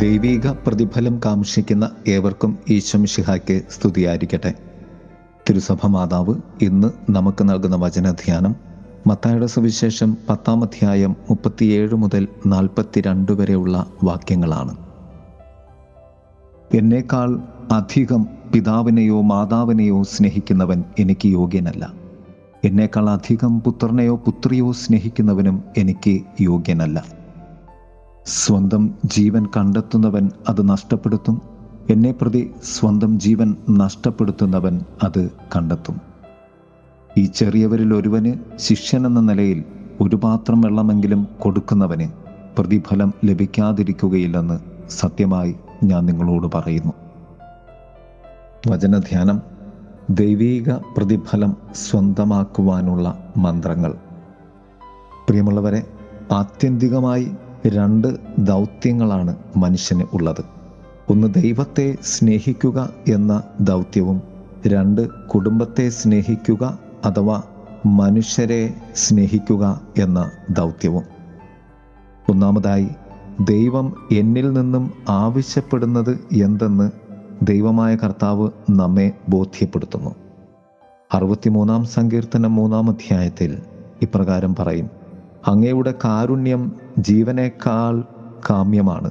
ദൈവീക പ്രതിഫലം കാംക്ഷിക്കുന്ന ഏവർക്കും ഈശ്വംഷിഹായ്ക്ക് സ്തുതിയായിരിക്കട്ടെ. തിരുസഭ മാതാവ് ഇന്ന് നമുക്ക് നൽകുന്ന വചനധ്യാനം മത്തായുടെ സുവിശേഷം പത്താം അധ്യായം മുപ്പത്തിയേഴ് മുതൽ നാൽപ്പത്തിരണ്ട് വരെയുള്ള വാക്യങ്ങളാണ്. എന്നേക്കാൾ അധികം പിതാവിനെയോ മാതാവിനെയോ സ്നേഹിക്കുന്നവൻ എനിക്ക് യോഗ്യനല്ല. എന്നേക്കാൾ അധികം പുത്രനെയോ പുത്രിയോ സ്നേഹിക്കുന്നവനും എനിക്ക് യോഗ്യനല്ല. സ്വന്തം ജീവൻ കണ്ടെത്തുന്നവൻ അത് നഷ്ടപ്പെടുത്തും. എന്നെ പ്രതി സ്വന്തം ജീവൻ നഷ്ടപ്പെടുത്തുന്നവൻ അത് കണ്ടെത്തും. ഈ ചെറിയവരിൽ ഒരുവന് ശിഷ്യനെന്ന നിലയിൽ ഒരു പാത്രം വെള്ളമെങ്കിലും കൊടുക്കുന്നവന് പ്രതിഫലം ലഭിക്കാതിരിക്കുകയില്ലെന്ന് സത്യമായി ഞാൻ നിങ്ങളോട് പറയുന്നു. വചനധ്യാനം ദൈവീക പ്രതിഫലം സ്വന്തമാക്കുവാനുള്ള മന്ത്രങ്ങൾ. പ്രിയമുള്ളവരെ ആത്യന്തികമായി രണ്ട് ദൗത്യങ്ങളാണ് മനുഷ്യന് ഉള്ളത്. ഒന്ന് ദൈവത്തെ സ്നേഹിക്കുക എന്ന ദൗത്യവും രണ്ട് കുടുംബത്തെ സ്നേഹിക്കുക അഥവാ മനുഷ്യരെ സ്നേഹിക്കുക എന്ന ദൗത്യവും. ഒന്നാമതായി ദൈവം എന്നിൽ നിന്നും ആവശ്യപ്പെടുന്നത് എന്തെന്ന് ദൈവമായ കർത്താവ് നമ്മെ ബോധ്യപ്പെടുത്തുന്നു. അറുപത്തിമൂന്നാം സങ്കീർത്തനം മൂന്നാം അധ്യായത്തിൽ ഇപ്രകാരം പറയും അങ്ങയുടെ കാരുണ്യം ജീവനേക്കാൾ കാമ്യമാണ്.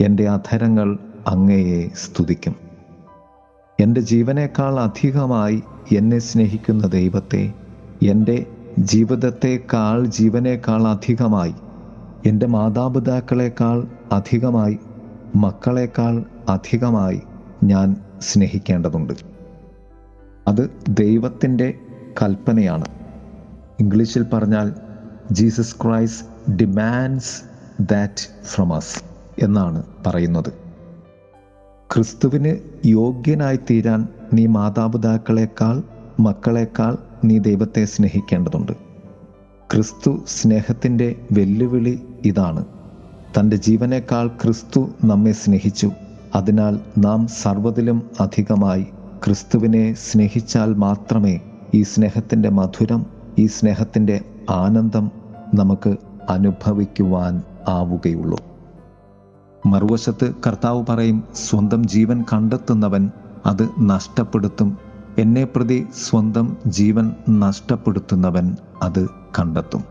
എന്റെ അധരങ്ങൾ അങ്ങയെ സ്തുതിക്കും. എന്റെ ജീവനേക്കാൾ അധികമായി എന്നെ സ്നേഹിക്കുന്ന ദൈവത്തെ എന്റെ ജീവിതത്തെക്കാൾ ജീവനേക്കാൾ അധികമായി എന്റെ മാതാപിതാക്കളെക്കാൾ അധികമായി മക്കളെക്കാൾ അധികമായി ഞാൻ സ്നേഹിക്കേണ്ടതുണ്ട്. അത് ദൈവത്തിന്റെ കൽപ്പനയാണ്. ഇംഗ്ലീഷിൽ പറഞ്ഞാൽ Jesus Christ demands that from us എന്നാണ് പറയുന്നത്. ക്രിസ്തുവിന് യോഗ്യനായി തീരാൻ നീ മാതാപിതാക്കളെക്കാൾ മക്കളെക്കാൾ നീ ദൈവത്തെ സ്നേഹിക്കേണ്ടതുണ്ട്. ക്രിസ്തു സ്നേഹത്തിന്റെ വെല്ലുവിളി ഇതാണ്. തന്റെ ജീവനേക്കാൾ ക്രിസ്തു നമ്മെ സ്നേഹിച്ചു. അതിനാൽ നാം സർവതിലും അധികമായി ക്രിസ്തുവിനെ സ്നേഹിച്ചാൽ മാത്രമേ ഈ സ്നേഹത്തിന്റെ മധുരം ഈ സ്നേഹത്തിന്റെ ആനന്ദം നമുക്ക് അനുഭവിക്കുവാൻ ആവുകയുള്ളൂ. മറുവശത്ത് കർത്താവ് പറയും സ്വന്തം ജീവൻ കണ്ടെത്തുന്നവൻ അത് നഷ്ടപ്പെടുത്തും. എന്നെ പ്രതി സ്വന്തം ജീവൻ നഷ്ടപ്പെടുത്തുന്നവൻ അത് കണ്ടെത്തും.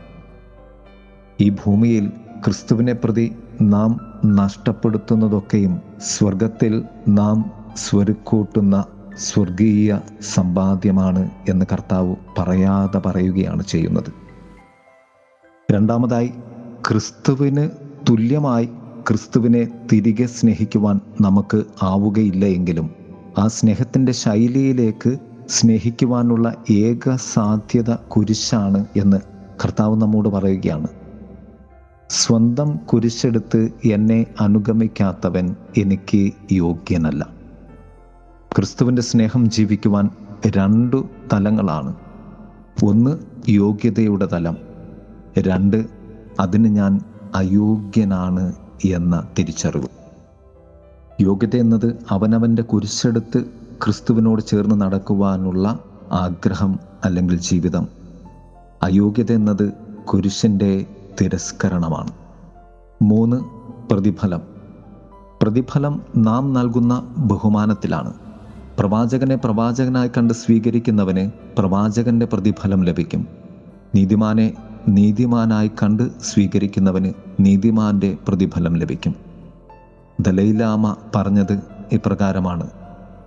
ഈ ഭൂമിയിൽ ക്രിസ്തുവിനെ പ്രതി നാം നഷ്ടപ്പെടുത്തുന്നതൊക്കെയും സ്വർഗത്തിൽ നാം സ്വരുക്കൂട്ടുന്ന സ്വർഗീയ സമ്പാദ്യമാണ് എന്ന് കർത്താവ് പറയാതെ പറയുകയാണ് ചെയ്യുന്നത്. രണ്ടാമതായി ക്രിസ്തുവിന് തുല്യമായി ക്രിസ്തുവിനെ തിരികെ സ്നേഹിക്കുവാൻ നമുക്ക് ആവുകയില്ല എങ്കിലും ആ സ്നേഹത്തിന്റെ ശൈലിയിലേക്ക് സ്നേഹിക്കുവാനുള്ള ഏക സാധ്യത കുരിശാണ് എന്ന് കർത്താവ് നമ്മോട് പറയുകയാണ്. സ്വന്തം കുരിശെടുത്ത് എന്നെ അനുഗമിക്കാത്തവൻ എനിക്ക് യോഗ്യനല്ല. ക്രിസ്തുവിന്റെ സ്നേഹം ജീവിക്കുവാൻ രണ്ടു തലങ്ങളാണ്. ഒന്ന് യോഗ്യതയുടെ തലം. രണ്ട് അതിന് ഞാൻ അയോഗ്യനാണ് എന്ന തിരിച്ചറിവ്. യോഗ്യത എന്നത് അവനവന്റെ കുരിശെടുത്ത് ക്രിസ്തുവിനോട് ചേർന്ന് നടക്കുവാനുള്ള ആഗ്രഹം അല്ലെങ്കിൽ ജീവിതം. അയോഗ്യത എന്നത് കുരിശിന്റെ തിരസ്കരണമാണ്. മൂന്ന് പ്രതിഫലം. പ്രതിഫലം നാം നൽകുന്ന ബഹുമാനത്തിലാണ്. പ്രവാചകനെ പ്രവാചകനായി കണ്ട് സ്വീകരിക്കുന്നവന് പ്രവാചകന്റെ പ്രതിഫലം ലഭിക്കും. നീതിമാനെ നീതിമാനായി കണ്ട് സ്വീകരിക്കുന്നവന് നീതിമാന്റെ പ്രതിഫലം ലഭിക്കും. ദലൈലാമ പറഞ്ഞത് ഇപ്രകാരമാണ്.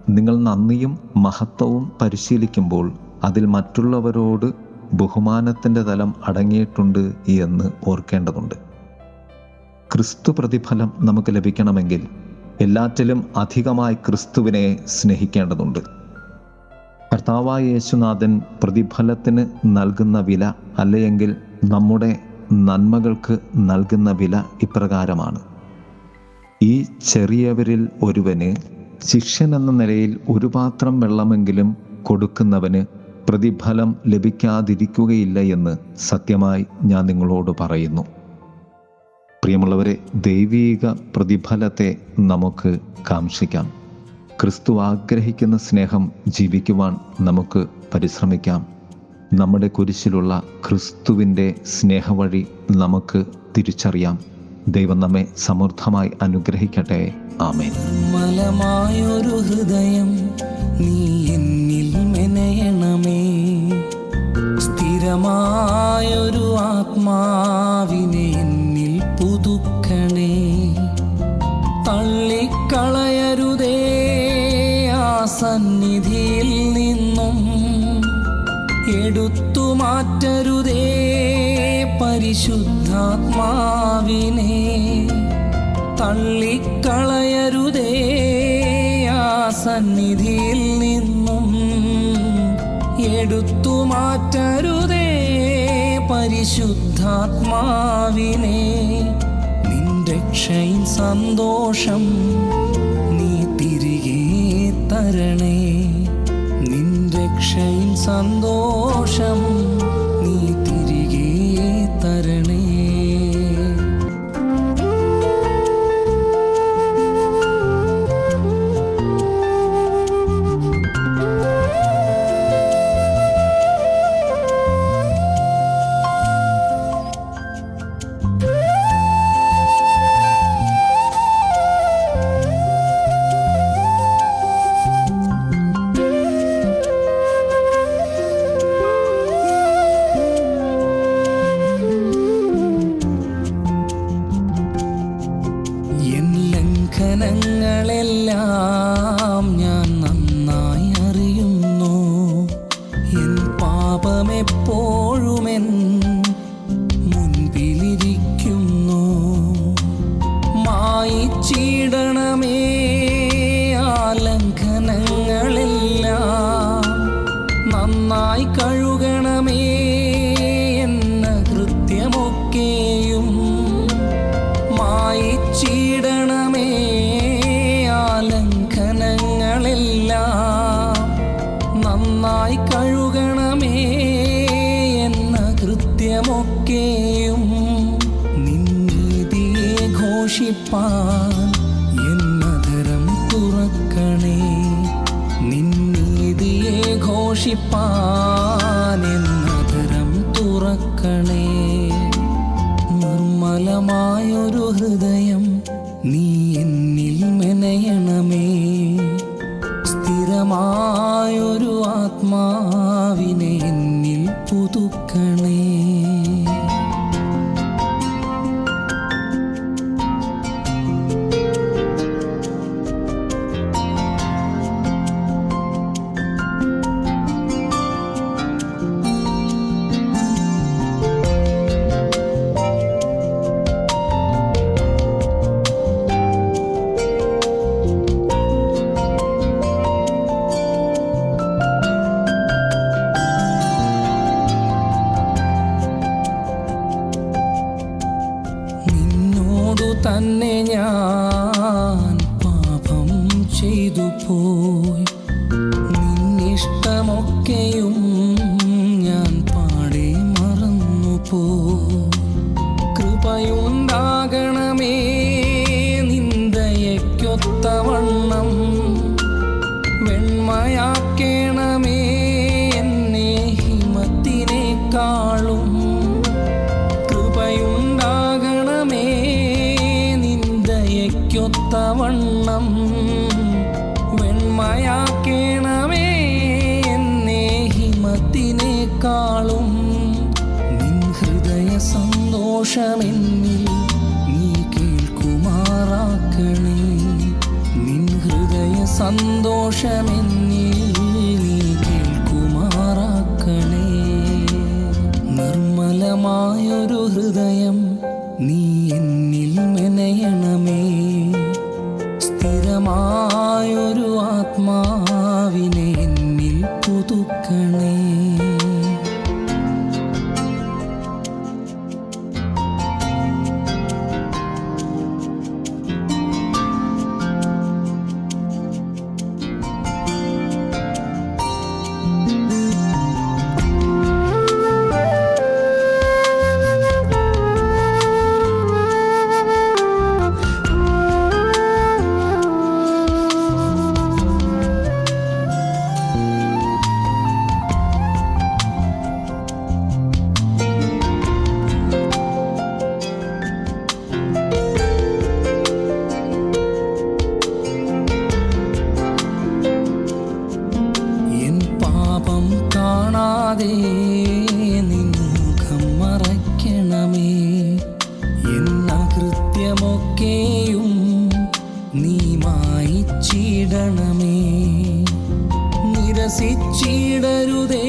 നിങ്ങൾ നന്ദിയും മഹത്വവും പരിശീലിക്കുമ്പോൾ അതിൽ മറ്റുള്ളവരോട് ബഹുമാനത്തിന്റെ തലം അടങ്ങിയിട്ടുണ്ട് എന്ന് ഓർക്കേണ്ടതുണ്ട്. ക്രിസ്തു പ്രതിഫലം നമുക്ക് ലഭിക്കണമെങ്കിൽ എല്ലാറ്റിലും അധികമായി ക്രിസ്തുവിനെ സ്നേഹിക്കേണ്ടതുണ്ട്. കർത്താവായ യേശുനാഥൻ പ്രതിഫലത്തിന് നൽകുന്ന വില അല്ലെങ്കിൽ നമ്മുടെ നന്മകൾക്ക് നൽകുന്ന വില ഇപ്രകാരമാണ്. ഈ ചെറിയവരിൽ ഒരുവന് ശിഷ്യൻ എന്ന നിലയിൽ ഒരു പാത്രം വെള്ളമെങ്കിലും കൊടുക്കുന്നവന് പ്രതിഫലം ലഭിക്കാതിരിക്കുകയില്ല എന്ന് സത്യമായി ഞാൻ നിങ്ങളോട് പറയുന്നു. പ്രിയമുള്ളവരെ ദൈവീക പ്രതിഫലത്തെ നമുക്ക് കാംക്ഷിക്കാം. ക്രിസ്തു ആഗ്രഹിക്കുന്ന സ്നേഹം ജീവിക്കുവാൻ നമുക്ക് പരിശ്രമിക്കാം. നമ്മുടെ കുരിശിലുള്ള ക്രിസ്തുവിന്റെ സ്നേഹവഴി നമുക്ക് തിരിച്ചറിയാം. ദൈവം നമ്മെ സമൃദ്ധമായി അനുഗ്രഹിക്കട്ടെ. ആമേൻ. മലമായൊരു ഹൃദയം നീ എന്നിൽ മെനയണമേ. സ്ഥിരമായൊരു ആത്മാവിനെ എന്നിൽ പുതുക്കണേ. തള്ളിക്കളയരുതേ ആ സന്നിധിയിൽ നിന്നും എടുത്തു മാറ്റരുതേ പരിശുദ്ധാത്മാവിനെ. തള്ളിക്കളയരുതേ ആ സന്നിധിയിൽ നിന്നും എടുത്തു മാറ്റരുതേ പരിശുദ്ധാത്മാവിനെ. നിൻരക്ഷയും സന്തോഷം നീ തിരികെ തരണേ. നിൻ രക്ഷയിൻ സന്തോഷം കൃത്യമൊക്കെയും നിന്നീതിയെ ഘോഷിപ്പാൻ എന്നതരം തുറക്കണേ. നിന്നീതിയെ ഘോഷിപ്പാൻ എന്നതരം തുറക്കണേ. നിർമ്മലമായൊരു ഹൃദയം നീ എന്നിൽ മെനയണമേ. സ്ഥിരമായൊരു ആത്മാവിനെ എന്നിൽ പുതുക്കണേ. സന്തോഷമെന്നിൽ നീ കേൾക്കുമാറാക്കണേ. നിൻ ഹൃദയ സന്തോഷമെന്നിൽ കൃത്യമൊക്കെയും നീ മായിച്ചിടണമേ നിരസിച്ചിടരുതേ.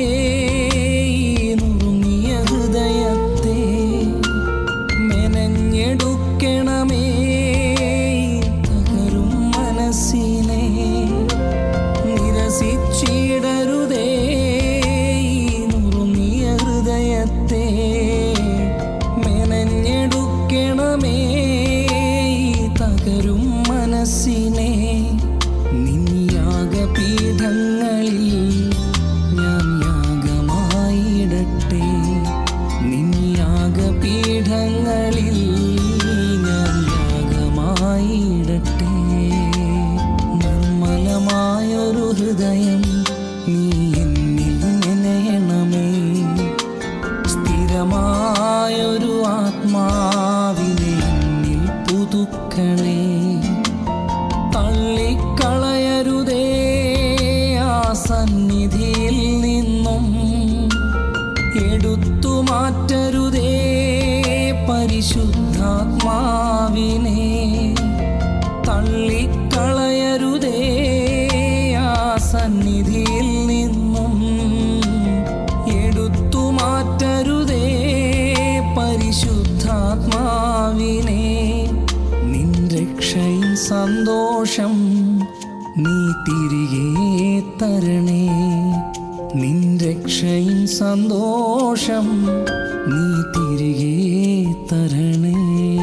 മാറ്റരുതേ പരിശുദ്ധാത്മാവിനെ. തള്ളിക്കളയരുതേ ആ സന്നിധിയിൽ നിന്നും. എടുത്തു മാറ്റരുതേ പരിശുദ്ധാത്മാവിനെ. നിൻ രക്ഷയിൻ സന്തോഷം നീ തിരികെ തരണേ. നിൻ രക്ഷയും സന്തോഷം നീ തിരികെ തരണേ.